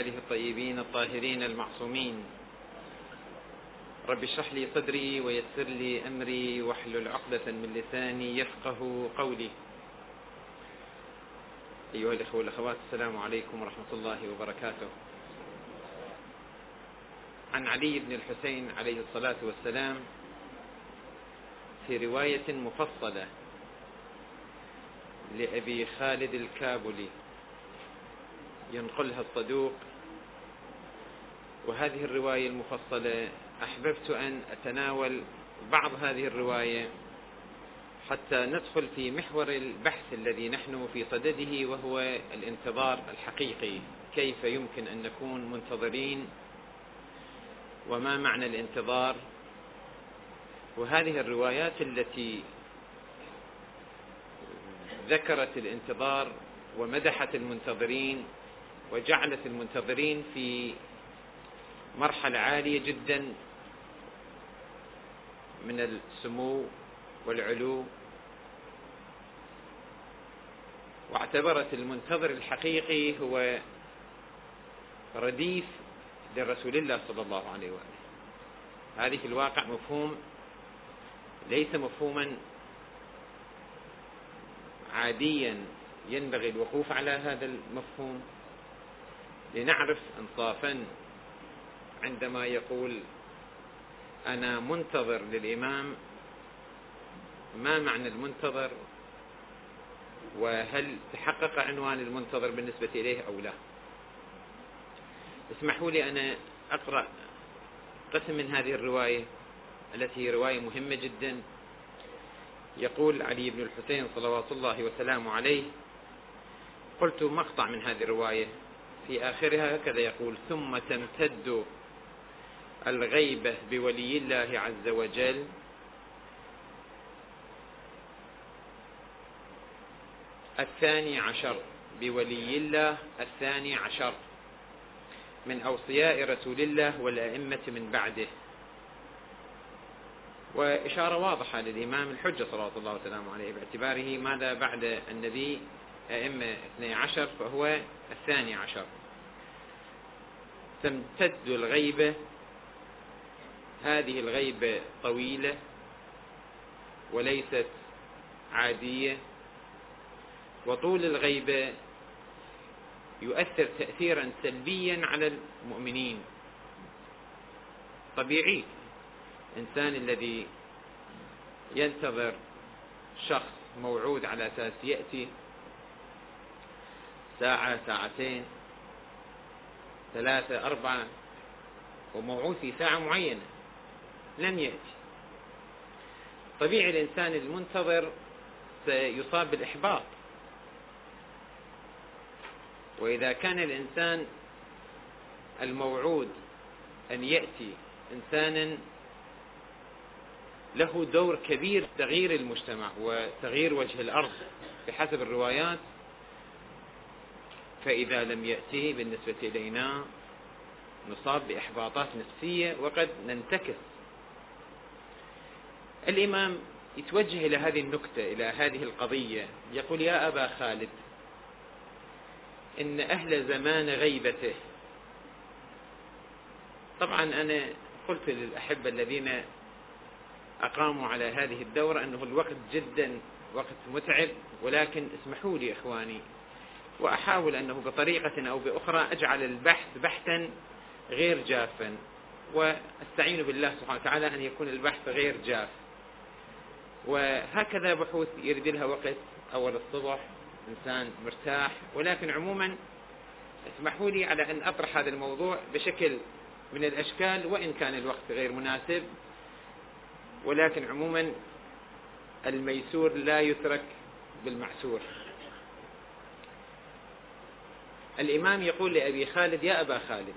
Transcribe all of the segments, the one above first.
آله الطيبين الطاهرين المعصومين. رب اشرح لي صدري ويسر لي أمري واحلل عقدة من لساني يفقه قولي. أيها الإخوة والأخوات السلام عليكم ورحمة الله وبركاته. عن علي بن الحسين عليه الصلاة والسلام في رواية مفصلة لأبي خالد الكابلي ينقلها الصدوق وهذه الرواية المفصلة أحببت أن أتناول بعض هذه الرواية حتى ندخل في محور البحث الذي نحن في صدده وهو الانتظار الحقيقي. كيف يمكن أن نكون منتظرين؟ وما معنى الانتظار؟ وهذه الروايات التي ذكرت الانتظار ومدحت المنتظرين وجعلت المنتظرين في مرحلة عالية جدا من السمو والعلو واعتبرت المنتظر الحقيقي هو رديف لرسول الله صلى الله عليه وآله. هذه في الواقع مفهوم ليس مفهوما عاديا ينبغي الوقوف على هذا المفهوم. لنعرف انصافا عندما يقول أنا منتظر للإمام ما معنى المنتظر؟ وهل تحقق عنوان المنتظر بالنسبة إليه أو لا؟ اسمحوا لي أنا أقرأ قسم من هذه الرواية التي هي رواية مهمة جدا. يقول علي بن الحسين صلوات الله وسلامه عليه قلت مقطع من هذه الرواية في آخرها هكذا يقول ثم تمتد الغيبة بولي الله عز وجل. الثاني عشر بولي الله الثاني عشر من أوصياء رسول الله والأئمة من بعده. وإشارة واضحة للإمام الحجة صلى الله وسلامه عليه باعتباره ماذا بعد النبي أئمة اثني عشر فهو الثاني عشر. تمتد الغيبة هذه الغيبة طويلة وليست عادية. وطول الغيبة يؤثر تأثيرا سلبيا على المؤمنين. طبيعي. الإنسان الذي ينتظر شخص موعود على أساس يأتي ساعة ساعتين ثلاثة أربعة وموعود في ساعة معينة. لم يأتي. طبيعي الإنسان المنتظر سيصاب بالإحباط وإذا كان الإنسان الموعود أن يأتي إنسانا له دور كبير في تغيير المجتمع وتغيير وجه الأرض. بحسب الروايات فإذا لم يأتي بالنسبة إلينا نصاب بإحباطات نفسية وقد ننتكس الإمام يتوجه إلى هذه النكتة إلى هذه القضية يقول يا أبا خالد إن أهل زمان غيبته. طبعا أنا قلت للأحبة الذين أقاموا على هذه الدورة أنه الوقت جدا وقت متعب ولكن اسمحوا لي إخواني وأحاول أنه بطريقة أو بأخرى أجعل البحث بحثا غير جافا وأستعين بالله سبحانه وتعالى أن يكون البحث غير جاف. وهكذا بحوث يرد لها وقت أول الصبح إنسان مرتاح. ولكن عموما اسمحوا لي على أن أطرح هذا الموضوع بشكل من الأشكال وإن كان الوقت غير مناسب. ولكن عموما الميسور لا يترك بالمعسور. الإمام يقول لأبي خالد يا أبا خالد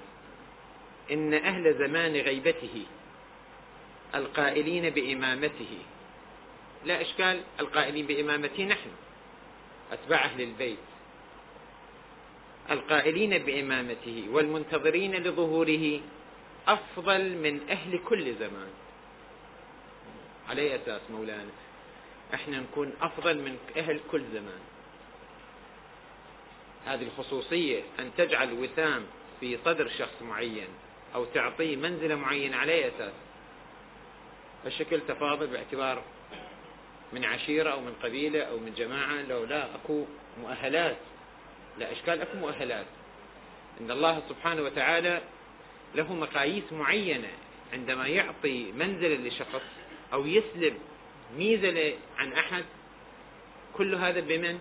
إن أهل زمان غيبته القائلين بإمامته لا إشكال القائلين بإمامته نحن. أتباع أهل البيت. القائلين بإمامته والمنتظرين لظهوره أفضل من أهل كل زمان. على أي أساس مولانا إحنا نكون أفضل من أهل كل زمان. هذه الخصوصية أن تجعل وسام في صدر شخص معين أو تعطيه منزلة معينة على أي أساس. الشكل تفاضل باعتبار من عشيرة أو من قبيلة أو من جماعة لو لا أكو مؤهلات. لا إشكال أكو مؤهلات. إن الله سبحانه وتعالى له مقاييس معينة عندما يعطي منزلة لشخص أو يسلب ميزة عن أحد كل هذا بمن؟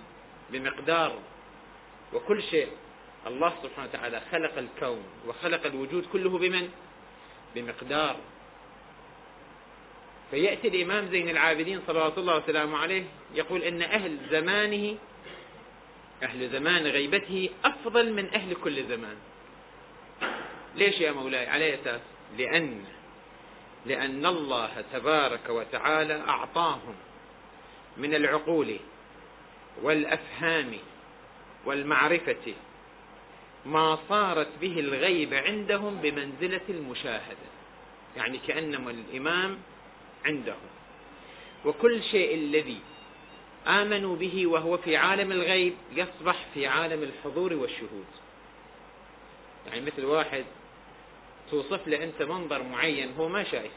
بمقدار. وكل شيء. الله سبحانه وتعالى خلق الكون وخلق الوجود كله بمن؟ بمقدار. فيأتي الإمام زين العابدين صلوات الله وسلامه عليه يقول إن أهل زمانه أهل زمان غيبته أفضل من أهل كل زمان. ليش يا مولاي؟ على أساس لأن لأن الله تبارك وتعالى أعطاهم من العقول والأفهام والمعرفة ما صارت به الغيب عندهم بمنزلة المشاهدة. يعني كأنما الإمام عندهم وكل شيء الذي آمنوا به وهو في عالم الغيب يصبح في عالم الحضور والشهود. يعني مثل واحد توصف له أنت منظر معين هو ما شايف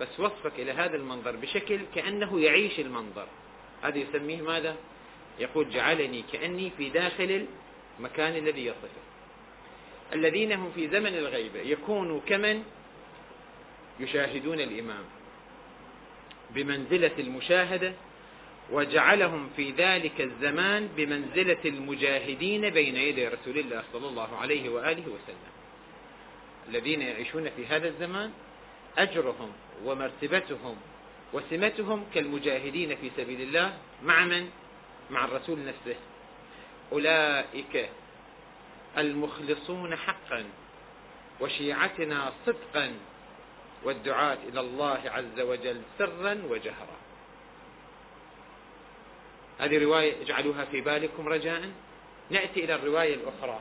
بس وصفك إلى هذا المنظر بشكل كأنه يعيش المنظر. هذا يسميه ماذا؟ يقول جعلني كأني في داخل المكان الذي يصفه. الذين هم في زمن الغيبة يكونوا كمن؟ يشاهدون الإمام. بمنزلة المشاهدة وجعلهم في ذلك الزمان بمنزلة المجاهدين بين يدي رسول الله صلى الله عليه وآله وسلم. الذين يعيشون في هذا الزمان أجرهم ومرتبتهم وسمتهم كالمجاهدين في سبيل الله مع من؟ مع الرسول نفسه. أولئك المخلصون حقا وشيعتنا صدقا. والدعاة إلى الله عز وجل سرا وجهرا. هذه رواية اجعلوها في بالكم رجاء. نأتي إلى الرواية الأخرى.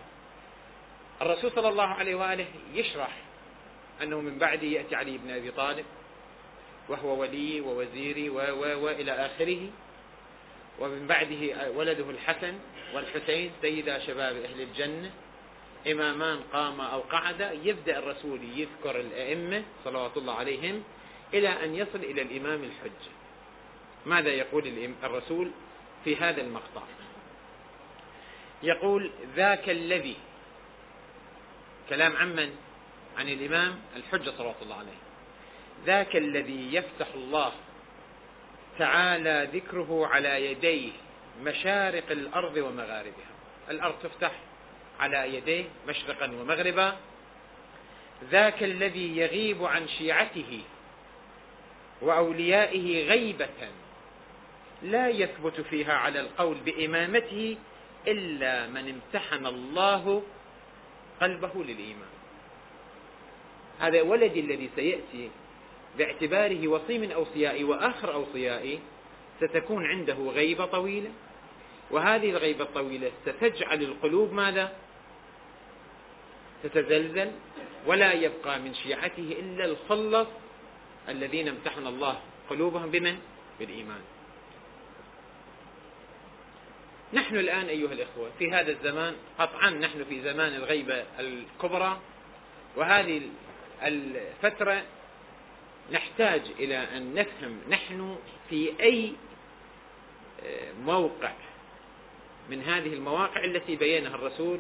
الرسول صلى الله عليه وآله يشرح أنه من بعده يأتي علي بن أبي طالب وهو ولي ووزيري و و وإلى آخره. ومن بعده ولده الحسن والحسين سيدا شباب أهل الجنة. إمامان قام أو قعد يبدأ الرسول يذكر الأئمة صلوات الله عليهم إلى أن يصل إلى الإمام الحج. ماذا يقول الرسول في هذا المقطع؟ يقول ذاك الذي كلام عمن عن الإمام الحجة صلوات الله عليه. ذاك الذي يفتح الله تعالى ذكره على يديه مشارق الأرض ومغاربها. الأرض تفتح على يديه مشرقا ومغربا. ذاك الذي يغيب عن شيعته وأوليائه غيبة لا يثبت فيها على القول بإمامته إلا من امتحن الله قلبه للإيمان. هذا ولدي الذي سيأتي باعتباره وصي من أوصيائي وآخر أوصيائي ستكون عنده غيبة طويلة. وهذه الغيبة الطويلة ستجعل القلوب ماذا؟ تتزلزل ولا يبقى من شيعته إلا الخلص الذين امتحن الله قلوبهم بمن؟ بالإيمان نحن الآن أيها الإخوة في هذا الزمان قطعا نحن في زمان الغيبة الكبرى وهذه الفترة نحتاج إلى أن نفهم نحن في أي آه، موقع من هذه المواقع التي بينها الرسول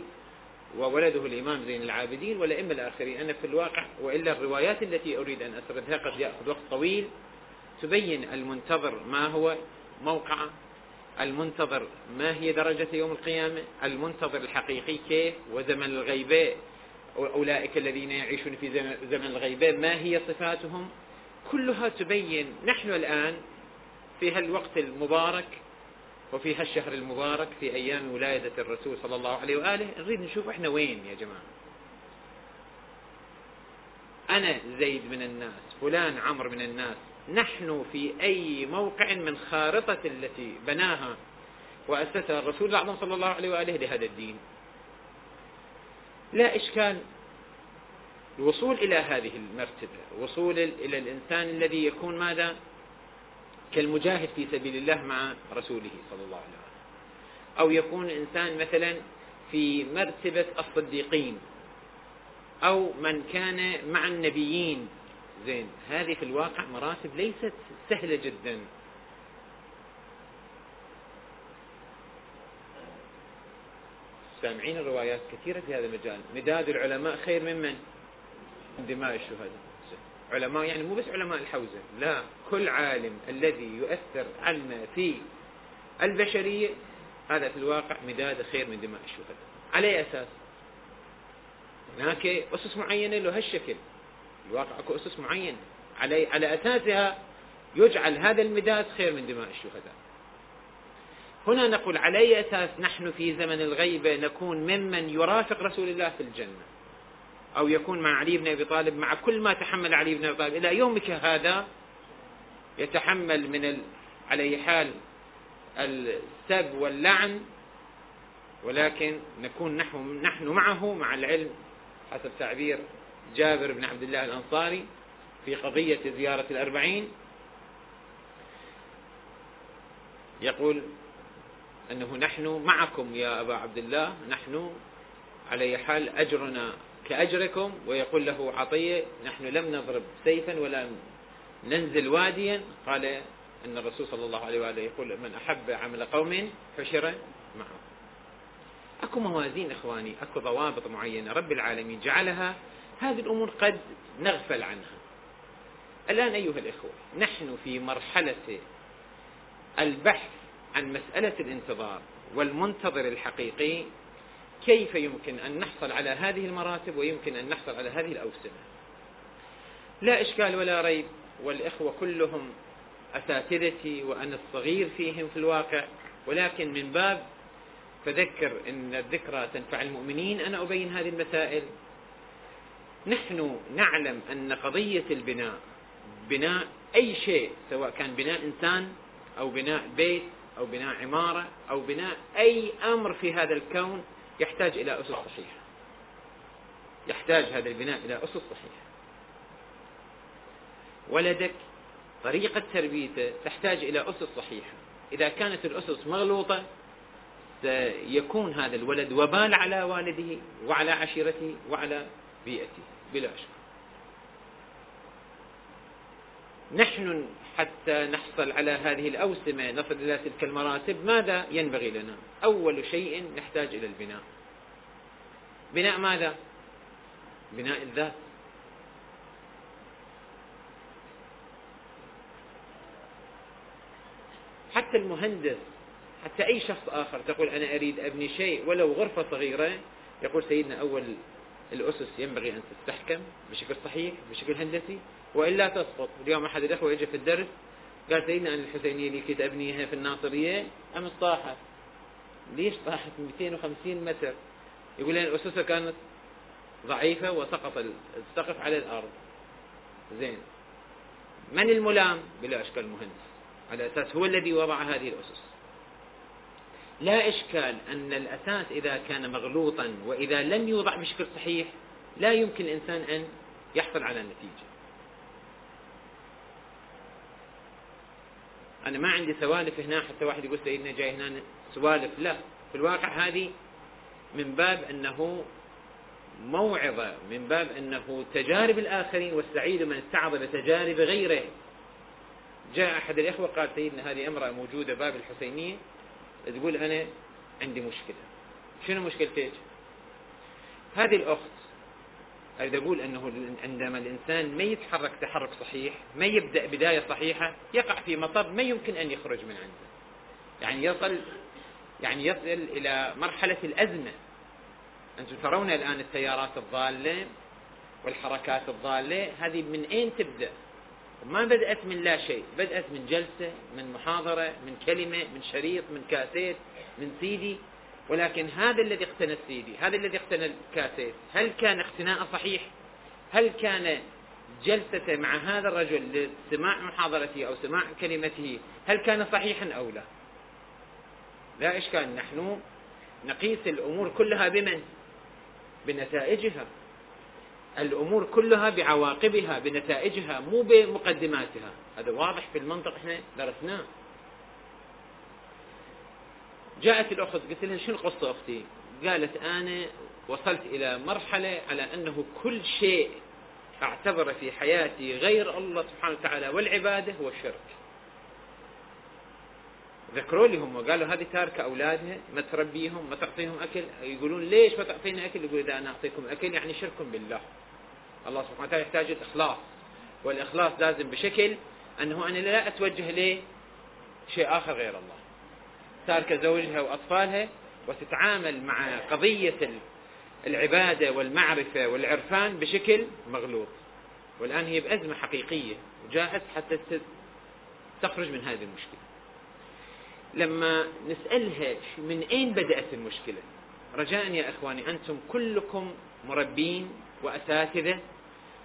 وولده الإمام زين العابدين والأئمة الآخرين أنا في الواقع وإلا الروايات التي أريد أن أسردها قد يأخذ وقت طويل. تبين المنتظر ما هو موقعه المنتظر ما هي درجة يوم القيامة المنتظر الحقيقي كيف وزمن الغيبة أولئك الذين يعيشون في زمن الغيبة ما هي صفاتهم. كلها تبين نحن الآن في هالوقت المبارك وفي هالشهر المبارك في أيام ولادة الرسول صلى الله عليه وآله نريد نشوف إحنا وين يا جماعة. أنا زيد من الناس فلان عمر من الناس نحن في أي موقع من خارطة التي بناها وأسسها الرسول الأعظم صلى الله عليه وآله لهذا الدين. لا إشكال. الوصول إلى هذه المرتبة وصول إلى الإنسان الذي يكون ماذا؟ كالمجاهد في سبيل الله مع رسوله صلى الله عليه وسلم. أو يكون إنسان مثلا في مرتبة الصديقين أو من كان مع النبيين. زين هذه في الواقع مراتب ليست سهلة جدا. سامعين الروايات كثيرة في هذا المجال. مداد العلماء خير ممن؟ دماء الشهداء. علماء يعني مو بس علماء الحوزة لا كل عالم الذي يؤثر علما في البشرية هذا في الواقع مداد خير من دماء الشهداء على أي أساس؟ هناك أسس معينة له هالشكل الواقع أكو أسس معينة على على أساسها يجعل هذا المداد خير من دماء الشهداء هنا نقول على أي أساس نحن في زمن الغيبة نكون ممن يرافق رسول الله في الجنة؟ أو يكون مع علي بن أبي طالب مع كل ما تحمل علي بن أبي طالب. إلى يومك هذا يتحمل من أي حال السب واللعن ولكن نكون نحن, نحن معه مع العلم حسب تعبير جابر بن عبد الله الأنصاري في قضية زيارة الأربعين. يقول أنه نحن معكم يا أبا عبد الله نحن على حال أجرنا كأجركم ويقول له عطية نحن لم نضرب سيفا ولا ننزل واديا. قال أن الرسول صلى الله عليه وآله يقول من أحب عمل قوم حشر معه. أكو موازين إخواني أكو ضوابط معينة رب العالمين جعلها. هذه الأمور قد نغفل عنها. الآن أيها الإخوة نحن في مرحلة البحث عن مسألة الانتظار والمنتظر الحقيقي. كيف يمكن أن نحصل على هذه المراتب ويمكن أن نحصل على هذه الأوسمة؟ لا إشكال ولا ريب والإخوة كلهم أساتذتي وأنا الصغير فيهم في الواقع ولكن من باب فذكر إن الذكرى تنفع المؤمنين أنا أبين هذه المسائل. نحن نعلم أن قضية البناء بناء أي شيء سواء كان بناء إنسان أو بناء بيت أو بناء عمارة أو بناء أي أمر في هذا الكون يحتاج إلى أسس صحيحة. يحتاج هذا البناء إلى أسس صحيحة. ولدك طريقة تربيته تحتاج إلى أسس صحيحة. إذا كانت الأسس مغلوطة سيكون هذا الولد وبال على والده وعلى عشيرته وعلى بيئته بلا شك نحن حتى نحصل على هذه الأوسمة نصل إلى تلك المراتب ماذا ينبغي لنا؟ أول شيء نحتاج إلى البناء. بناء ماذا؟ بناء الذات. حتى المهندس حتى أي شخص آخر تقول أنا أريد أبني شيء ولو غرفة صغيرة يقول سيدنا أول الأسس ينبغي أن تستحكم بشكل صحيح بشكل هندسي. وإلا تسقط. اليوم أحد الأخوة يجي في الدرس قال سيدنا أنا الحسينية اللي كنت أبنيها في الناصرية أمس طاحت ليش طاحت 250 متر؟ يقول لأن أسسها كانت ضعيفة وسقط السقف على الأرض. زين. من الملام؟ بلا أشكال مهندس على أساس هو الذي وضع هذه الأسس. لا إشكال أن الأساس إذا كان مغلوطا وإذا لم يوضع بشكل صحيح لا يمكن الإنسان أن يحصل على النتيجة. أنا ما عندي سوالف هنا حتى واحد يقول سيدنا جاي هنا سوالف. لا في الواقع هذه من باب أنه موعظة من باب أنه تجارب الآخرين والسعيد من استعظ بتجارب غيره. جاء أحد الإخوة قال سيدنا هذه امرأة موجودة باب الحسينية تقول أنا عندي مشكلة. شنو مشكلتك؟ هذه الأخت أريد أقول أنه عندما الإنسان ما يتحرك تحرك صحيح ما يبدأ بداية صحيحة يقع في مطب ما يمكن أن يخرج من عنده. يعني يصل يعني يصل إلى مرحلة الأزمة. أنتم ترون الآن السيارات الضالة والحركات الضالة هذه من أين تبدأ؟ ما بدأت من لا شيء بدأت من جلسة من محاضرة من كلمة من شريط من كاسيت من سيدي ولكن هذا الذي اقتنى السيدي هذا الذي اقتنى الكاسيت هل كان اقتناء صحيح؟ هل كان جلسته مع هذا الرجل لسماع محاضرته أو سماع كلمته هل كان صحيحا أو لا؟ لا إشكال نحن نقيس الأمور كلها بمن؟ بنتائجها. الأمور كلها بعواقبها بنتائجها مو بمقدماتها. هذا واضح في المنطق إحنا درسناه. جاءت الأخت قلت لها شو القصة أختي؟ قالت أنا وصلت إلى مرحلة على أنه كل شيء أعتبر في حياتي غير الله سبحانه وتعالى والعبادة هو الشرك. ذكروا لي هم وقالوا هذه تاركة أولادها ما تربيهم ما تعطيهم أكل. يقولون ليش ما تعطينا أكل؟ يقول إذا أنا أعطيكم أكل يعني شرك بالله. الله سبحانه وتعالى يحتاج الإخلاص والإخلاص لازم بشكل أنه أنا لا أتوجه ليه شيء آخر غير الله. تارك زوجها وأطفالها وتتعامل مع قضية العبادة والمعرفة والعرفان بشكل مغلوط. والآن هي بأزمة حقيقية وجاءت حتى تخرج من هذه المشكلة. لما نسألها من أين بدأت المشكلة؟ رجاء يا إخواني أنتم كلكم مربين وأساتذة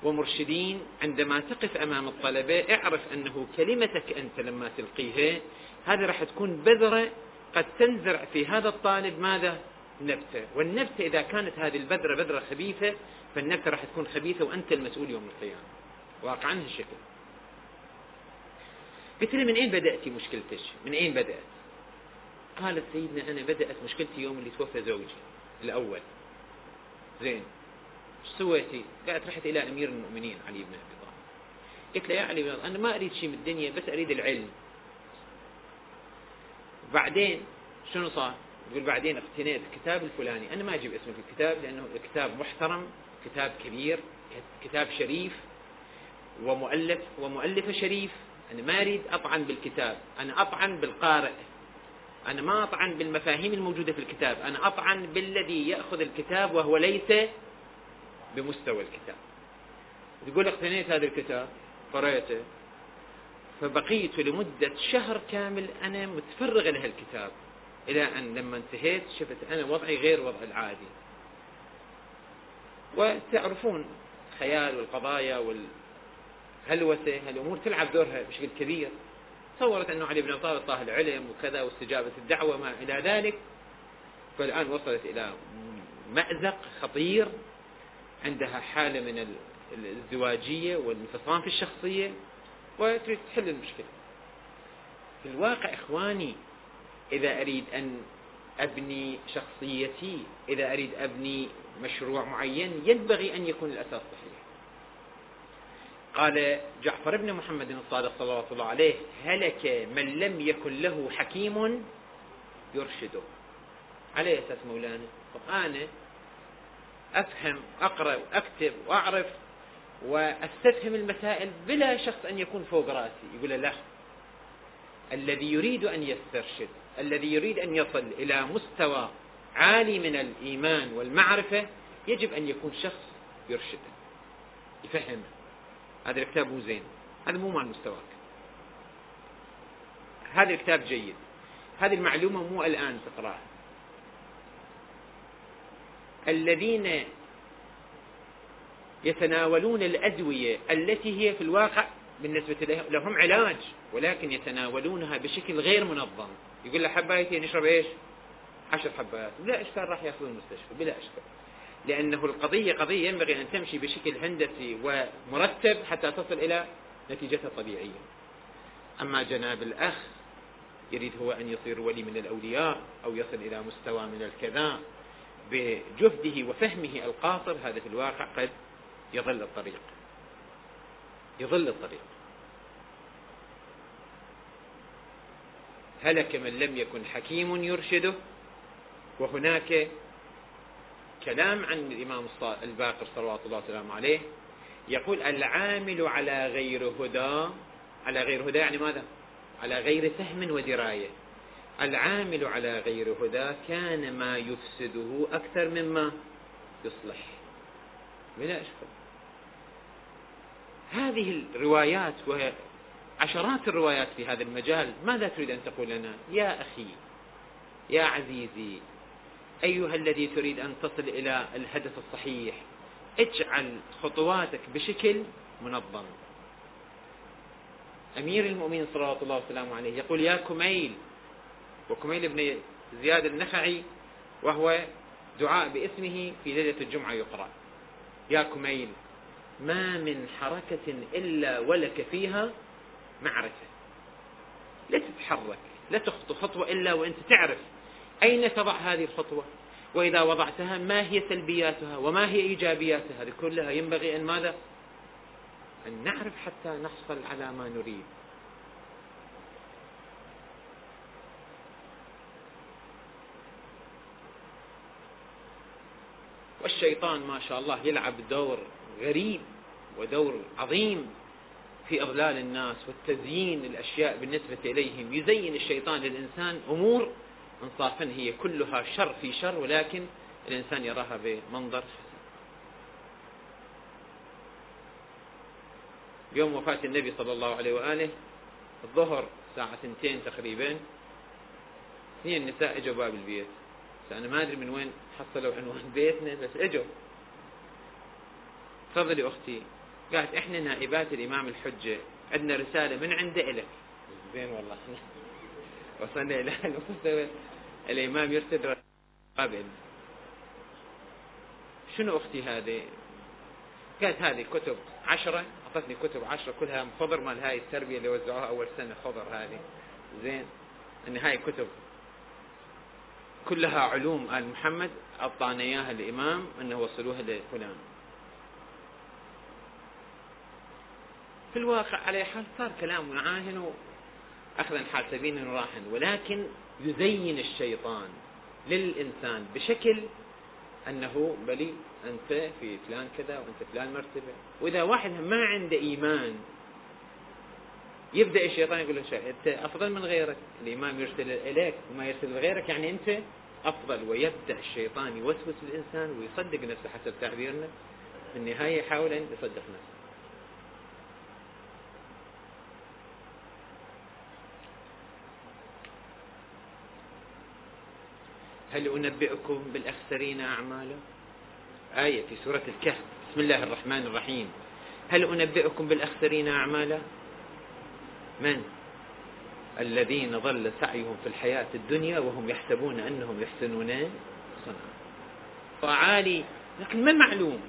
ومرشدين. عندما تقف أمام الطلبة اعرف أنه كلمتك أنت لما تلقيها هذه راح تكون بذرة قد تنزرع في هذا الطالب ماذا؟ نبتة والنبتة إذا كانت هذه البذرة بذرة خبيثة فالنبتة راح تكون خبيثة وأنت المسؤول يوم القيامة. واقعا هالشكل قلت لي من أين بدأتي مشكلتك؟ من أين بدأت؟ قالت سيدنا أنا بدأت مشكلتي يوم اللي توفى زوجي الأول. زين. إيش سويتي؟ قالت رحت إلى أمير المؤمنين علي بن أبي طالب. قلت له يا علي بن أنا ما أريد شيء من الدنيا بس أريد العلم. بعدين شنو صار؟ يقول بعدين اقتنيت الكتاب الفلاني. أنا ما أجيب اسمه في الكتاب لأنه الكتاب محترم كتاب كبير كتاب شريف ومؤلف ومؤلفة شريف. أنا ما أريد أطعن بالكتاب أنا أطعن بالقارئ. أنا ما أطعن بالمفاهيم الموجودة في الكتاب أنا أطعن بالذي يأخذ الكتاب وهو ليس بمستوى الكتاب. يقول اقتنيت هذا الكتاب قرأته فبقيت لمدة شهر كامل أنا متفرغ لهالكتاب إلى أن لما انتهيت شفت أنا وضعي غير وضع العادي. وتعرفون الخيال والقضايا والهلوسة هالأمور تلعب دورها بشكل كبير. تصورت أنه علي بن أبي طالب طاه العلم وكذا واستجابة الدعوة ما إلى ذلك. فالآن وصلت إلى مأزق خطير عندها حالة من الازدواجية والانفصام في الشخصية. وتريد تحل المشكلة. في الواقع إخواني إذا أريد أن أبني شخصيتي إذا أريد أبني مشروع معين ينبغي أن يكون الأساس صحيح. قال جعفر بن محمد الصادق صلى الله عليه هلك من لم يكن له حكيم يرشده. على أساس مولانا. أنا أفهم أقرأ وأكتب وأعرف وأستفهم المسائل بلا شخص أن يكون فوق رأسي. يقول لا. الذي يريد أن يسترشد الذي يريد أن يصل إلى مستوى عالي من الإيمان والمعرفة يجب أن يكون شخص يرشده يفهمه. هذا الكتاب مو زين. هذا مو مال مستواك. هذا الكتاب جيد. هذه المعلومة مو الآن تقرأها. الذين يتناولون الأدوية التي هي في الواقع بالنسبة لهم علاج ولكن يتناولونها بشكل غير منظم. يقول له حبايتين نشرب إيش؟ عشر حبات. بلا أشكال راح ياخذ المستشفى بلا أشكال. لأنه القضية قضية ينبغي أن تمشي بشكل هندسي ومرتب حتى تصل إلى نتيجتها الطبيعية. أما جناب الأخ يريد هو أن يصير ولي من الأولياء أو يصل إلى مستوى من الكذا بجهده وفهمه القاصر هذا في الواقع قد يظل الطريق. يظل الطريق. هلك من لم يكن حكيم يرشده. وهناك كلام عن الإمام الباقر صلوات الله وسلامه عليه. يقول العامل على غير هدى على غير هدى يعني ماذا؟ على غير فهم ودراية. العامل على غير هدى كان ما يفسده أكثر مما يصلح. بلا أشكال. هذه الروايات وهي عشرات الروايات في هذا المجال ماذا تريد أن تقول لنا؟ يا أخي يا عزيزي أيها الذي تريد أن تصل إلى الهدف الصحيح اجعل خطواتك بشكل منظم. أمير المؤمنين صلى الله وسلامه عليه يقول يا كميل. وكميل بن زياد النخعي وهو دعاء باسمه في ليلة الجمعة يقرأ. يا كميل. ما من حركة إلا ولك فيها معرفة لا تتحرك لا تخطو خطوة إلا وأنت تعرف أين تضع هذه الخطوة. وإذا وضعتها ما هي سلبياتها وما هي إيجابياتها؟ هذه كلها ينبغي أن ماذا؟ أن نعرف حتى نحصل على ما نريد. والشيطان ما شاء الله يلعب دور غريب ودور عظيم في إضلال الناس والتزيين الأشياء بالنسبة إليهم. يزين الشيطان للإنسان أمور انصافا هي كلها شر في شر ولكن الإنسان يراها بمنظر يوم وفاة النبي صلى الله عليه وآله الظهر الساعة ثنتين تقريبا اثنين نساء إجوا باب البيت. فأنا ما أدري من وين حصلوا عنوان بيتنا بس إجوا. تفضلي أختي. قالت إحنا نائبات الإمام الحجة. عندنا رسالة من عنده إلك. زين والله. وصلنا إلى المستوى. الإمام يرسل قابل شنو أختي هذه؟ قالت هذه كتب عشرة. أعطتني كتب عشرة كلها. خضر مال هاي التربية اللي وزعوها أول سنة خضر هذه. زين. أن هاي كتب كلها علوم آل محمد. أعطانا إياها الإمام أنه وصلوها لفلان. في الواقع على حال صار كلام معاهن أخذا حاسبين وراحا ولكن يزين الشيطان للإنسان بشكل أنه بلي أنت في فلان كذا وأنت فلان مرتبة. وإذا واحد ما عنده إيمان يبدأ الشيطان يقول له أنت أفضل من غيرك. الإمام يرسل إليك وما يرسل لغيرك يعني أنت أفضل. ويبدأ الشيطان يوسوس للإنسان ويصدق نفسه حسب تعبيرنا في النهاية يحاول أن يصدق نفسه. هل أنبئكم بالأخسرين أعمالا؟ آية في سورة الكهف. بسم الله الرحمن الرحيم. هل أنبئكم بالأخسرين أعمالا؟ من؟ الذين ضل سعيهم في الحياة الدنيا وهم يحسبون أنهم يحسنون. صنعا فعالي. لكن ما معلوم؟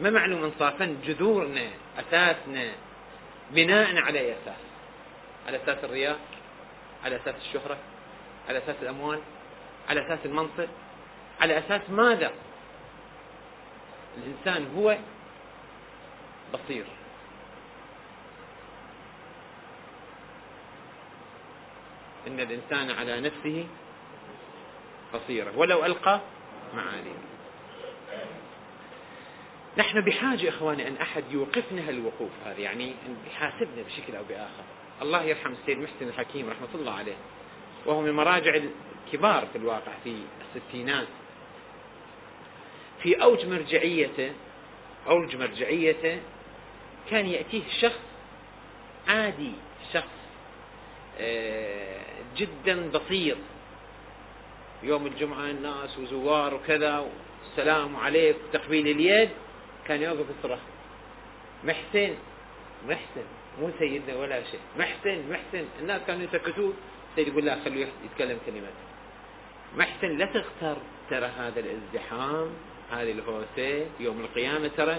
ما معلوم انصافا جذورنا أساسنا بناء على أي أساس؟ على أساس الرياء؟ على أساس الشهرة؟ على أساس الأموال؟ على أساس المنصب على أساس ماذا؟ الإنسان هو بصير. إن الإنسان على نفسه بصيرة ولو ألقى معالي نحن بحاجة إخواني أن أحد يوقفنا هالوقوف هذا يعني يحاسبنا بشكل أو بآخر. الله يرحم السيد محسن الحكيم رحمة الله عليه. وهو من مراجع الكبار في الواقع في الستينات. في أوج مرجعيته أوج مرجعيته كان يأتيه شخص عادي شخص آه، جدا بسيط. يوم الجمعة الناس وزوار وكذا السلام عليك تقبيل اليد كان يوقف يصرخ محسن محسن مو سيدنا ولا شيء. محسن محسن. الناس كانوا يسكتوه سيد يقول لا خلوه يتكلم كلمات. محسن لا تغتر ترى هذا الازدحام هذه الهوسة يوم القيامة ترى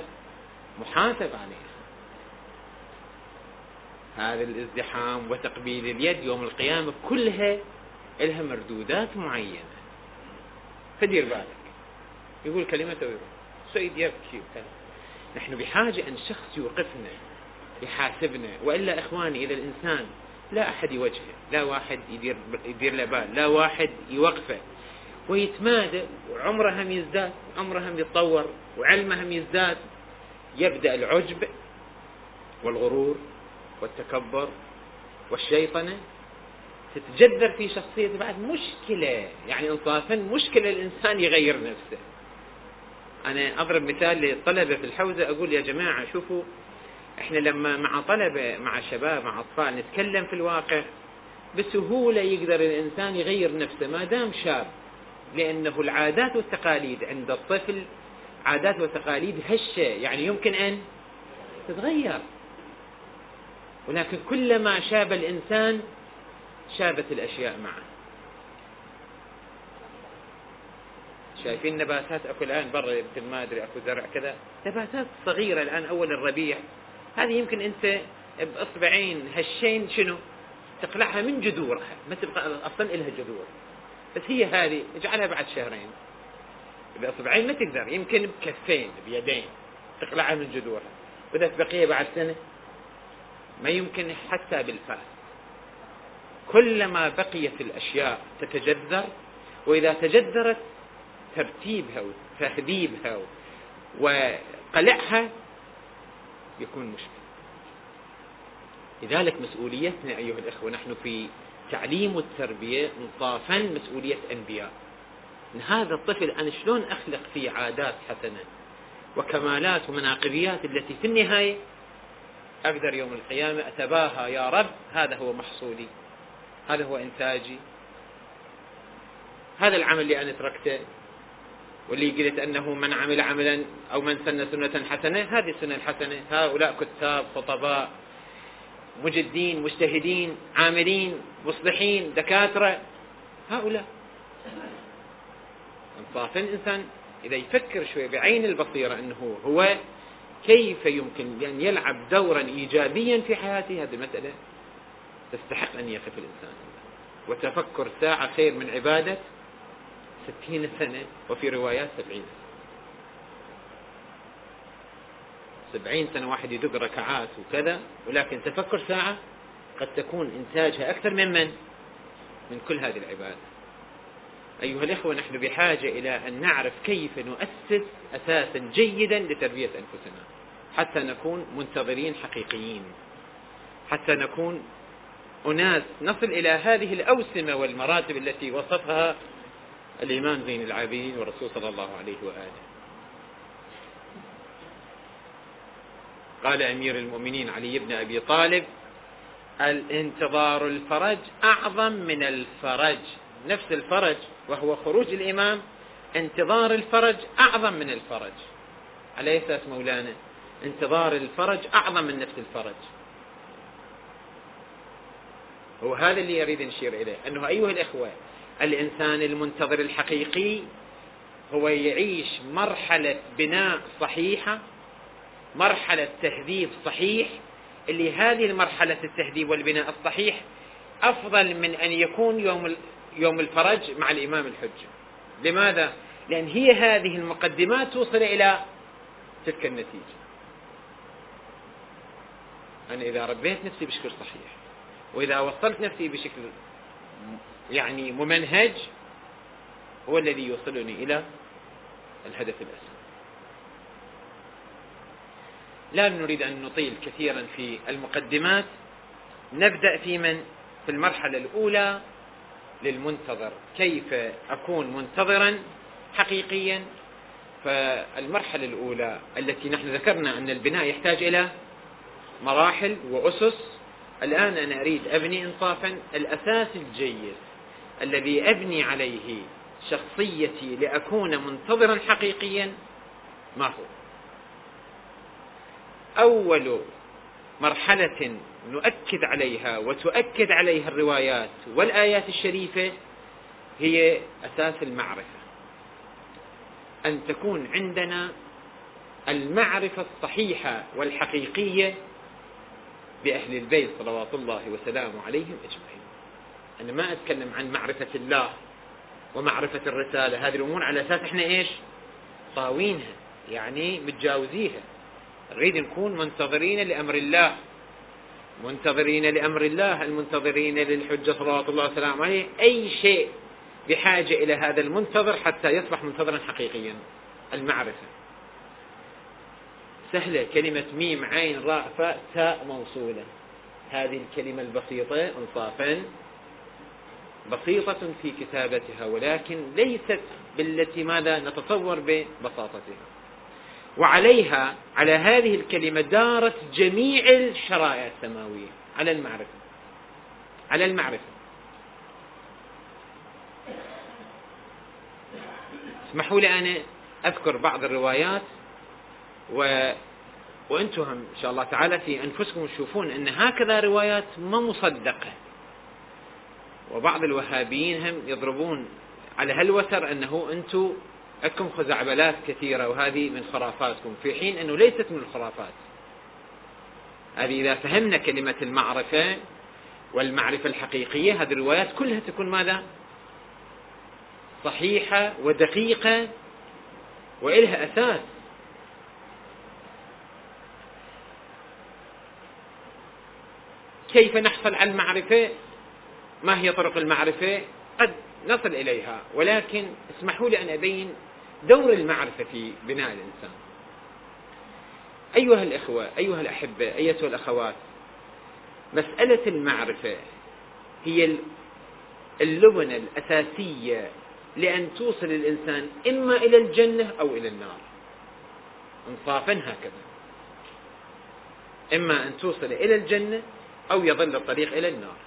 محاسب عليها. هذا الازدحام وتقبيل اليد يوم القيامة كلها لها مردودات معينة. فدير بالك. يقول كلمة ويروح سيد يبكي. نحن بحاجة أن شخص يوقفنا يحاسبنا. وإلا إخواني إذا الإنسان لا أحد يوجهه لا واحد يدير, يدير له بال لا واحد يوقفه. ويتمادى وعمره هم يزداد عمره هم يتطور وعلمه هم يزداد. يبدأ العجب والغرور والتكبر والشيطنة تتجذر في شخصيته بعد مشكلة. يعني انصافا مشكلة الإنسان يغير نفسه. أنا أضرب مثال للطلبة في الحوزة أقول يا جماعة شوفوا إحنا لما مع طلبة مع شباب مع أطفال نتكلم في الواقع بسهولة يقدر الإنسان يغير نفسه ما دام شاب لأنه العادات والتقاليد عند الطفل عادات وتقاليد هشة يعني يمكن أن تتغير. ولكن كلما شاب الإنسان شابت الأشياء معه. شايفين نباتات؟ أكو الآن برا يمكن ما أدري أكو زرع كذا. نباتات صغيرة الآن أول الربيع. هذه يمكن أنت بأصبعين هشين شنو؟ تقلعها من جذورها ما تبقى أصلا لها جذور. بس هي هذه اجعلها بعد شهرين. بأصبعين ما تقدر يمكن بكفين بيدين تقلعها من جذورها. وإذا بقية بعد سنة ما يمكن حتى بالفاس. كلما بقيت الأشياء تتجذر وإذا تجذرت ترتيبها وتهذيبها وقلعها يكون مشكل. لذلك مسؤوليتنا أيها الأخوة نحن في تعليم والتربية انصافا مسؤولية أنبياء. إن هذا الطفل أنا شلون أخلق فيه عادات حسنة وكمالات ومناقبيات التي في النهاية أقدر يوم القيامة أتباهى يا رب هذا هو محصولي هذا هو إنتاجي هذا العمل اللي أنا تركته واللي قلت أنه من عمل عملا أو من سن سنة حسنة هذه السنة الحسنة. هؤلاء كتاب خطباء مجدين مجتهدين عاملين مصلحين دكاترة. هؤلاء. انصافا الإنسان. إذا يفكر شوي بعين البصيرة أنه هو كيف يمكن أن يلعب دورا إيجابيا في حياته هذه المسألة تستحق أن يقف الإنسان. وتفكر ساعة خير من عبادة. ستين سنة وفي روايات سبعين سنة سبعين سنة واحد يدق ركعات وكذا ولكن تفكر ساعة قد تكون إنتاجها أكثر من من؟ من كل هذه العبادة أيها الإخوة نحن بحاجة إلى أن نعرف كيف نؤسس أساسا جيدا لتربية أنفسنا حتى نكون منتظرين حقيقيين حتى نكون أناس نصل إلى هذه الأوسمة والمراتب التي وصفها الإمام زين العابدين والرسول صلى الله عليه وآله. قال أمير المؤمنين علي بن أبي طالب الانتظار الفرج أعظم من الفرج. نفس الفرج وهو خروج الإمام انتظار الفرج أعظم من الفرج. على أساس مولانا انتظار الفرج أعظم من نفس الفرج. هو هذا اللي يريد نشير إليه أنه أيها الإخوة الإنسان المنتظر الحقيقي هو يعيش مرحلة بناء صحيحة مرحلة تهذيب صحيح اللي هذه المرحلة التهذيب والبناء الصحيح أفضل من أن يكون يوم يوم الفرج مع الإمام الحجة لماذا؟ لأن هي هذه المقدمات توصل إلى تلك النتيجة أنا إذا ربيت نفسي بشكل صحيح وإذا وصلت نفسي بشكل يعني ممنهج هو الذي يوصلني إلى الهدف الأسمى. لا نريد أن نطيل كثيرا في المقدمات. نبدأ في من؟ في المرحلة الأولى للمنتظر. كيف أكون منتظرا حقيقيا؟ فالمرحلة الأولى التي نحن ذكرنا أن البناء يحتاج إلى مراحل وأسس. الآن أنا أريد أبني إنصافا الأساس الجيد. الذي أبني عليه شخصيتي لأكون منتظرا حقيقيا ما هو؟ أول مرحلة نؤكد عليها وتؤكد عليها الروايات والآيات الشريفة هي أساس المعرفة. أن تكون عندنا المعرفة الصحيحة والحقيقية بأهل البيت صلوات الله وسلامه عليهم أجمعين. أنا ما أتكلم عن معرفة الله ومعرفة الرسالة. هذه الأمور على أساس إحنا إيش؟ طاوينها يعني متجاوزيها. نريد نكون منتظرين لأمر الله. منتظرين لأمر الله المنتظرين للحجة صلوات الله وسلامه عليه. أي شيء بحاجة إلى هذا المنتظر حتى يصبح منتظرا حقيقيا. المعرفة. سهلة كلمة ميم عين راء فاء تاء موصولة. هذه الكلمة البسيطة انصافا بسيطة في كتابتها ولكن ليست بالتي ماذا؟ نتصور ببساطتها. وعليها على هذه الكلمة دارت جميع الشرائع السماوية. على المعرفة. على المعرفة. اسمحوا لي أنا أذكر بعض الروايات و وأنتم إن شاء الله تعالى في أنفسكم تشوفون أن هكذا روايات ما مصدقة. وبعض الوهابيين هم يضربون على هالوتر أنه أنتم لكم خزعبلات كثيرة وهذه من خرافاتكم في حين أنه ليست من الخرافات. هذه إذا فهمنا كلمة المعرفة والمعرفة الحقيقية هذه الروايات كلها تكون ماذا؟ صحيحة ودقيقة وإلها أساس كيف نحصل على المعرفة؟ ما هي طرق المعرفة؟ قد نصل إليها ولكن اسمحوا لي أن أبين دور المعرفة في بناء الإنسان. أيها الإخوة أيها الأحبة أيتها الأخوات مسألة المعرفة هي اللبنة الأساسية لأن توصل الإنسان إما إلى الجنة أو إلى النار. انصافا هكذا. إما أن توصل إلى الجنة أو يظل الطريق إلى النار.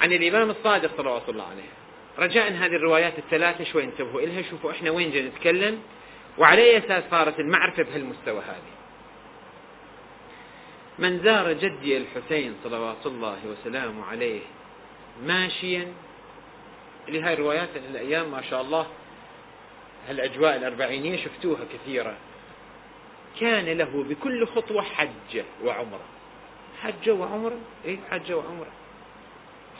عن الإمام الصادق صلوات الله عليه رجاء هذه الروايات الثلاثة شوي انتبهوا إلها شوفوا إحنا وين جاي نتكلم. وعلى أي أساس صارت المعرفة بهالمستوى هذه؟ من زار جدي الحسين صلوات الله وسلامه عليه ماشيا اللي هاي الروايات الأيام ما شاء الله هالأجواء الأربعينية شفتوها كثيرة كان له بكل خطوة حجة وعمرة. حجة وعمرة؟ إيه حجة وعمرة.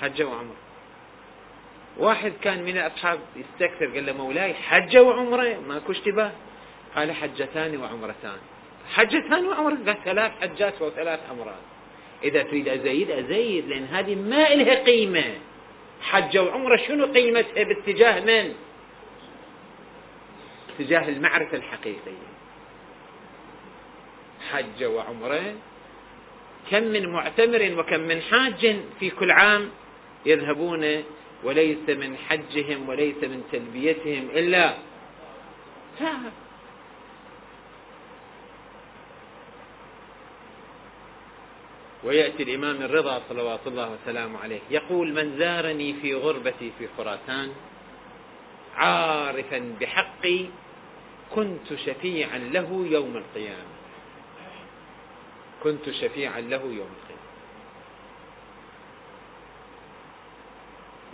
حجة وعمرة. واحد كان من الأصحاب يستكثر قال له مولاي حجة وعمرة؟ ماكو اشتباه. قال حجتان وعمرتان. حجتان وعمرة قال ثلاث حجات وثلاث عمرات إذا تريد أزيد أزيد لأن هذه ما إلها قيمة. حجة وعمرة شنو قيمتها باتجاه من؟ اتجاه المعرفة الحقيقية. حجة وعمرة كم من معتمر وكم من حاج في كل عام يذهبون وليس من حجهم وليس من تلبيتهم إلا ويأتي الإمام الرضا صلوات الله وسلامه عليه يقول من زارني في غربتي في خراسان عارفا بحقي كنت شفيعا له يوم القيامة. كنت شفيعا له يوم القيامة.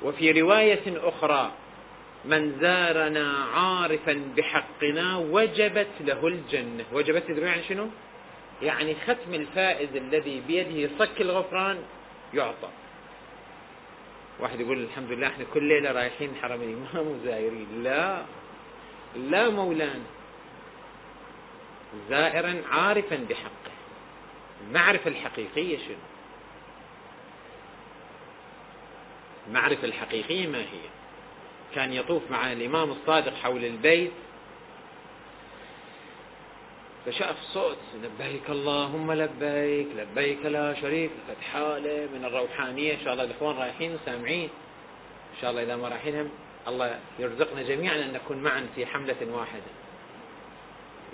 وفي رواية أخرى من زارنا عارفا بحقنا وجبت له الجنة. وجبت يعني شنو؟ يعني ختم الفائز الذي بيده صك الغفران يعطى. واحد يقول الحمد لله إحنا كل ليلة رايحين حرم الإمام وزائرين لا لا مولانا. زائرا عارفا بحقه. المعرفة الحقيقية شنو؟ المعرفه الحقيقية ما هي؟ كان يطوف مع الإمام الصادق حول البيت. فشاف صوت لبيك اللهم لبيك لبيك لا شريك لك حالة من الروحانية. إن شاء الله الإخوان رايحين وسامعين. إن شاء الله إذا ما رايحين الله يرزقنا جميعا أن نكون معا في حملة واحدة.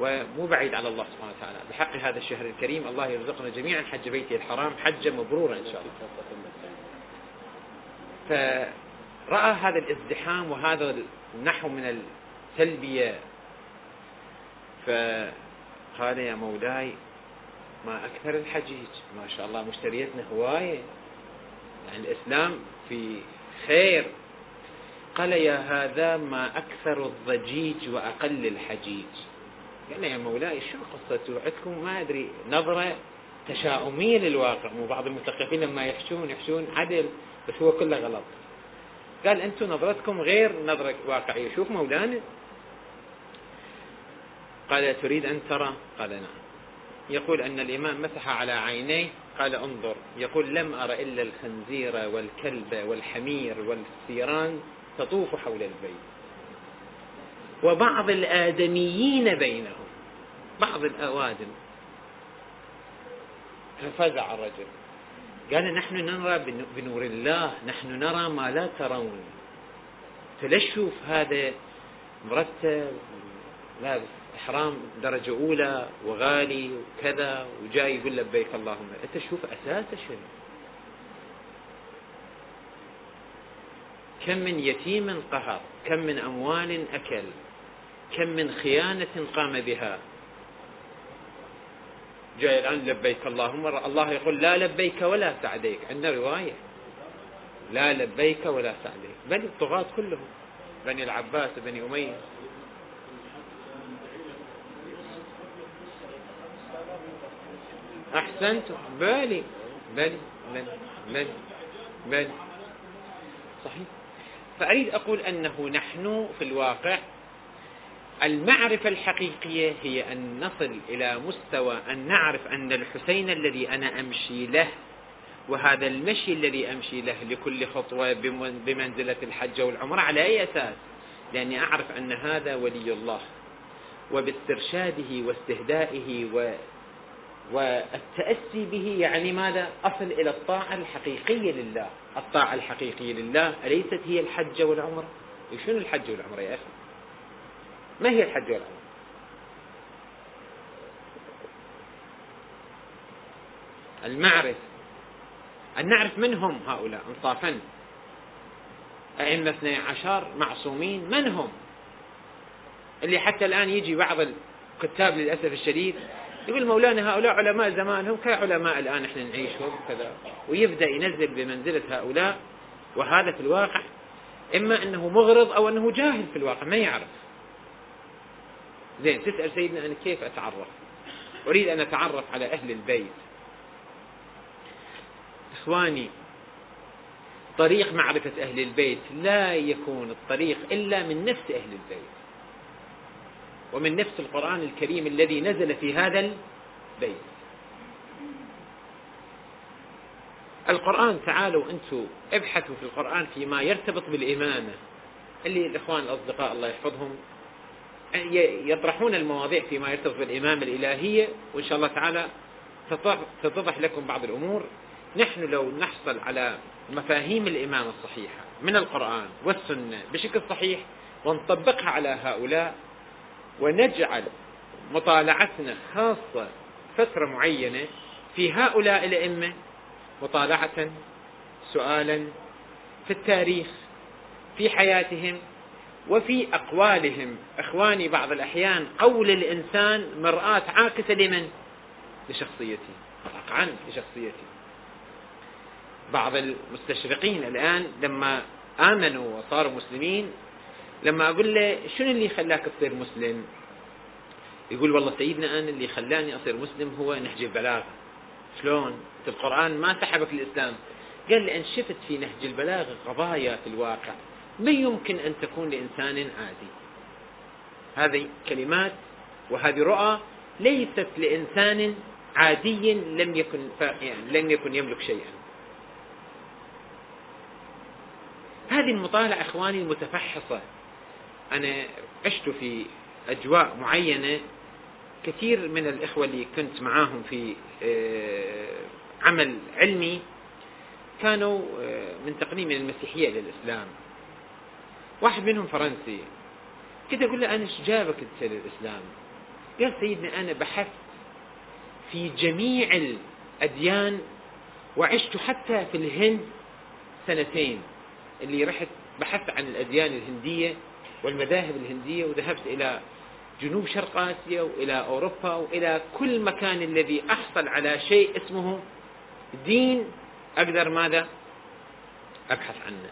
ومو بعيد على الله سبحانه وتعالى. بحق هذا الشهر الكريم الله يرزقنا جميعا حج بيته الحرام حجة مبرورة إن شاء الله. فرأى هذا الازدحام وهذا النحو من التلبية. ف قال يا مولاي ما أكثر الحجيج. ما شاء الله مشتريتنا هواية. يعني الإسلام في خير. قال يا هذا ما أكثر الضجيج وأقل الحجيج. قال يا مولاي شو قصته عندكم ما أدري. نظرة تشاؤمية للواقع. مو بعض المثقفين لما يحشون يحشون عدل. بس هو كله غلط. قال أنتم نظرتكم غير نظرة واقعية. شوف مولانا. قال تريد أن ترى؟ قال نعم. يقول أن الإمام مسح على عينيه. قال انظر. يقول لم أر إلا الخنزير والكلب والحمير والثيران تطوف حول البيت. وبعض الآدميين بينهم. بعض الأوادم. ففزع الرجل. قال نحن نرى بنور الله نحن نرى ما لا ترون. فليش شوف هذا مرتب لابس إحرام درجة أولى وغالي وكذا وجاي يقول لبيك اللهم أنت شوف أساسه شنو؟ كم من يتيم قهر كم من أموال أكل كم من خيانة قام بها جاي الآن لبيك اللهم الله يقول لا لبيك ولا سعديك. عندنا رواية. لا لبيك ولا سعديك. بني الطغاة كلهم. بني العباس بني أمية. أحسنت. بالي بل بل بل بل صحيح. فأريد أقول أنه نحن في الواقع المعرفة الحقيقية هي أن نصل إلى مستوى أن نعرف أن الحسين الذي أنا أمشي له وهذا المشي الذي أمشي له لكل خطوة بمنزلة الحج والعمرة على أي أساس لأني أعرف أن هذا ولي الله وباسترشاده واستهدائه و والتأسي به يعني ماذا؟ أصل إلى الطاعة الحقيقية لله الطاعة الحقيقية لله أليست هي الحج والعمرة؟ شنو الحج والعمرة يا أخي؟ ما هي الحج والعمرة؟ المعرفة أن نعرف من هم هؤلاء انصافا. أئمة اثني عشر معصومين من هم؟ اللي حتى الآن يجي بعض الكتاب للأسف الشديد يقول مولانا هؤلاء علماء زمانهم كعلماء الآن إحنا نعيشهم كذا ويبدأ ينزل بمنزلة هؤلاء وهذا في الواقع إما أنه مغرض أو أنه جاهل في الواقع ما يعرف. زين تسأل سيدنا أنا كيف أتعرف؟ أريد أن أتعرف على أهل البيت. إخواني طريق معرفة أهل البيت لا يكون الطريق إلا من نفس أهل البيت. ومن نفس القرآن الكريم الذي نزل في هذا البيت. القرآن تعالوا أنتم ابحثوا في القرآن فيما يرتبط بالإمامة اللي الإخوان الأصدقاء الله يحفظهم. يطرحون المواضيع فيما يرتبط بالإمامة الإلهية وإن شاء الله تعالى تتضح لكم بعض الأمور. نحن لو نحصل على مفاهيم الإمامة الصحيحة من القرآن والسنة بشكل صحيح ونطبقها على هؤلاء ونجعل مطالعتنا خاصة فترة معينة في هؤلاء الأئمة مطالعة سؤالا في التاريخ في حياتهم وفي أقوالهم إخواني بعض الأحيان قول الإنسان مرآة عاكسة لمن؟ لشخصيته قطعا لشخصيته. بعض المستشرقين الآن لما آمنوا وصاروا مسلمين لما أقول له شنو اللي خلاك تصير مسلم؟ يقول والله سيدنا أنا اللي خلاني أصير مسلم هو نهج البلاغة. شلون؟ القرآن ما سحبك الإسلام. قال لأن شفت في نهج البلاغة قضايا في الواقع. ما يمكن أن تكون لإنسان عادي؟ هذه كلمات وهذه رؤى ليست لإنسان عادي لم يكن يعني لم يكن يملك شيئا. هذه المطالعة إخواني المتفحصة أنا عشت في أجواء معينة. كثير من الإخوة اللي كنت معاهم في آه، عمل علمي كانوا آه، من المسيحية إلى الإسلام واحد منهم فرنسي. كنت أقول له أنا إيش جابك أنت للإسلام؟ قال سيدنا أنا بحثت في جميع الأديان وعشت حتى في الهند سنتين. اللي رحت بحثت عن الأديان الهندية والمذاهب الهندية وذهبت إلى جنوب شرق آسيا وإلى أوروبا وإلى كل مكان الذي أحصل على شيء اسمه دين. أقدر ماذا؟ أبحث عنه.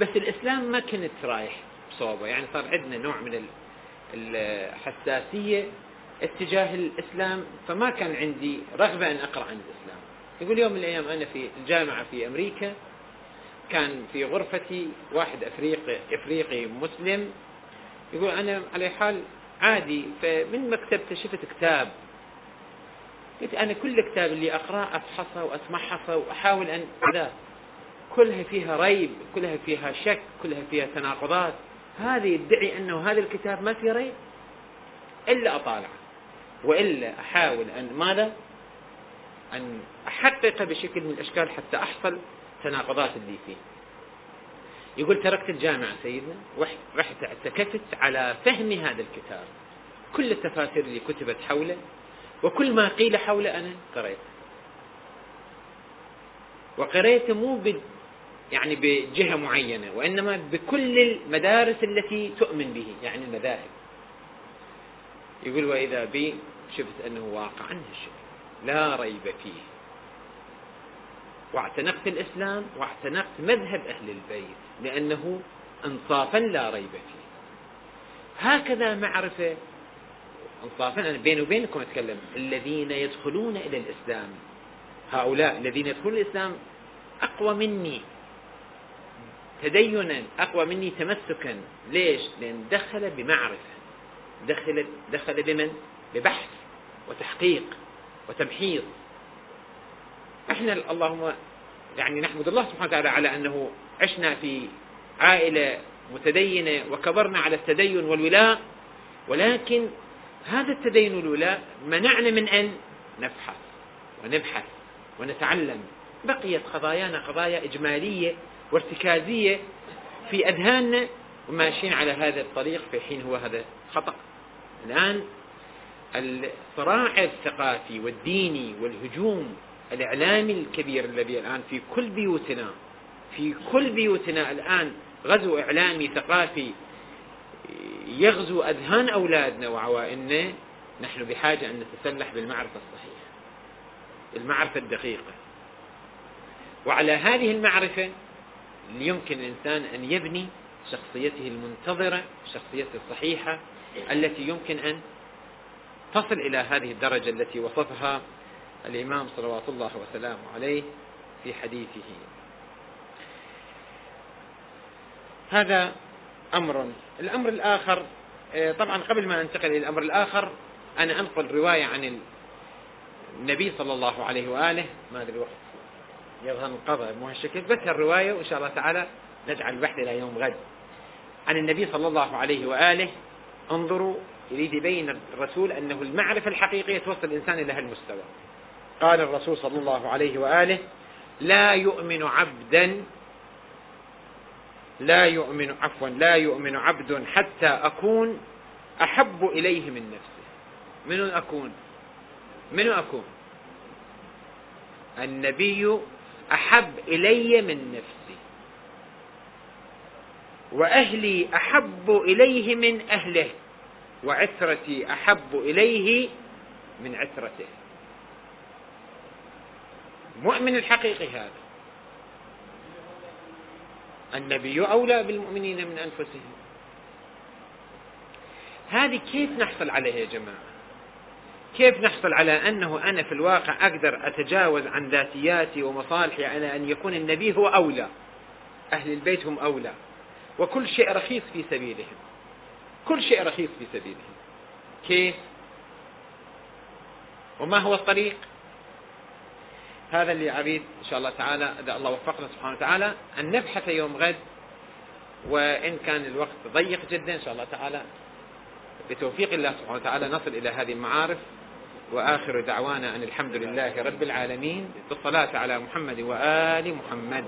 بس الإسلام ما كنت رايح بصوبة. يعني صار عندنا نوع من الحساسية اتجاه الإسلام فما كان عندي رغبة أن أقرأ عن الإسلام. يقول يوم من الأيام أنا في الجامعة في أمريكا كان في غرفتي واحد أفريقي, أفريقي مسلم يقول أنا على حال عادي فمن مكتبته شفت كتاب. قلت أنا كل كتاب اللي أقرأه أفحصه وأتمحصه وأحاول أن لا كلها فيها ريب كلها فيها شك كلها فيها تناقضات. هذه يدعي أنه هذا الكتاب ما فيه ريب؟ إلا أطالعه. وإلا أحاول أن ماذا؟ أن أحقق بشكل من الأشكال حتى أحصل التناقضات اللي فيه يقول تركت الجامعة سيدنا رحت اعتكفت على فهم هذا الكتاب. كل التفاسير اللي كتبت حوله وكل ما قيل حوله أنا قريت وقريته مو يعني بجهة معينة وإنما بكل المدارس التي تؤمن به يعني المذاهب. يقول وإذا بي شفت أنه واقعا لا ريب فيه. واعتنقت الإسلام واعتنقت مذهب أهل البيت لأنه انصافا لا ريب فيه. هكذا معرفة انصافا أنا بيني وبينكم أتكلم الذين يدخلون إلى الإسلام هؤلاء الذين يدخلون الإسلام أقوى مني. تدينا أقوى مني تمسكا. ليش؟ لأن دخل بمعرفة. دخل, دخل بمن؟ ببحث وتحقيق وتمحيص إحنا اللهم يعني نحمد الله سبحانه وتعالى على أنه عشنا في عائلة متدينة وكبرنا على التدين والولاء. ولكن هذا التدين والولاء منعنا من أن نبحث ونبحث ونتعلم. بقيت قضايانا قضايا إجمالية وارتكازية في أذهاننا وماشيين على هذا الطريق في حين هو هذا خطأ. الآن الصراع الثقافي والديني والهجوم الإعلامي الكبير الذي الآن في كل بيوتنا في كل بيوتنا الآن غزو إعلامي ثقافي يغزو أذهان أولادنا وعوائلنا نحن بحاجة أن نتسلح بالمعرفة الصحيحة المعرفة الدقيقة. وعلى هذه المعرفة يمكن الإنسان أن يبني شخصيته المنتظرة شخصيته الصحيحة التي يمكن أن تصل إلى هذه الدرجة التي وصفها الإمام صلوات الله وسلامه عليه في حديثه. هذا أمر. الأمر الآخر آه، طبعا قبل ما أنتقل إلى الأمر الآخر أنا أنقل رواية عن النبي صلى الله عليه وآله ما أدري الوقت يظهر انقضى مو هالشكل بس الرواية وإن شاء الله تعالى نجعل البحث إلى يوم غد. عن النبي صلى الله عليه وآله انظروا يريد يبين الرسول أنه المعرفة الحقيقية توصل الإنسان إلى هالمستوى قال الرسول صلى الله عليه وآله لا يؤمن عبدا لا يؤمن عفوا لا يؤمن عبد حتى أكون أحب إليه من نفسه. من أكون؟ من أكون؟ النبي أحب إلي من نفسي. وأهلي أحب إليه من أهله وعترتي أحب إليه من عترته. مؤمن الحقيقي هذا. النبي أولى بالمؤمنين من أنفسهم. هذه كيف نحصل عليها يا جماعة؟ كيف نحصل على أنه أنا في الواقع أقدر أتجاوز عن ذاتياتي ومصالحي على أن يكون النبي هو أولى؟ أهل البيت هم أولى. وكل شيء رخيص في سبيلهم. كل شيء رخيص في سبيلهم. كيف؟ وما هو الطريق؟ هذا اللي أريد إن شاء الله تعالى إذا الله وفقنا سبحانه وتعالى أن نبحث يوم غد وإن كان الوقت ضيق جدا إن شاء الله تعالى بتوفيق الله سبحانه وتعالى نصل إلى هذه المعارف. وآخر دعوانا أن الحمد لله رب العالمين بالصلاة على محمد وآل محمد.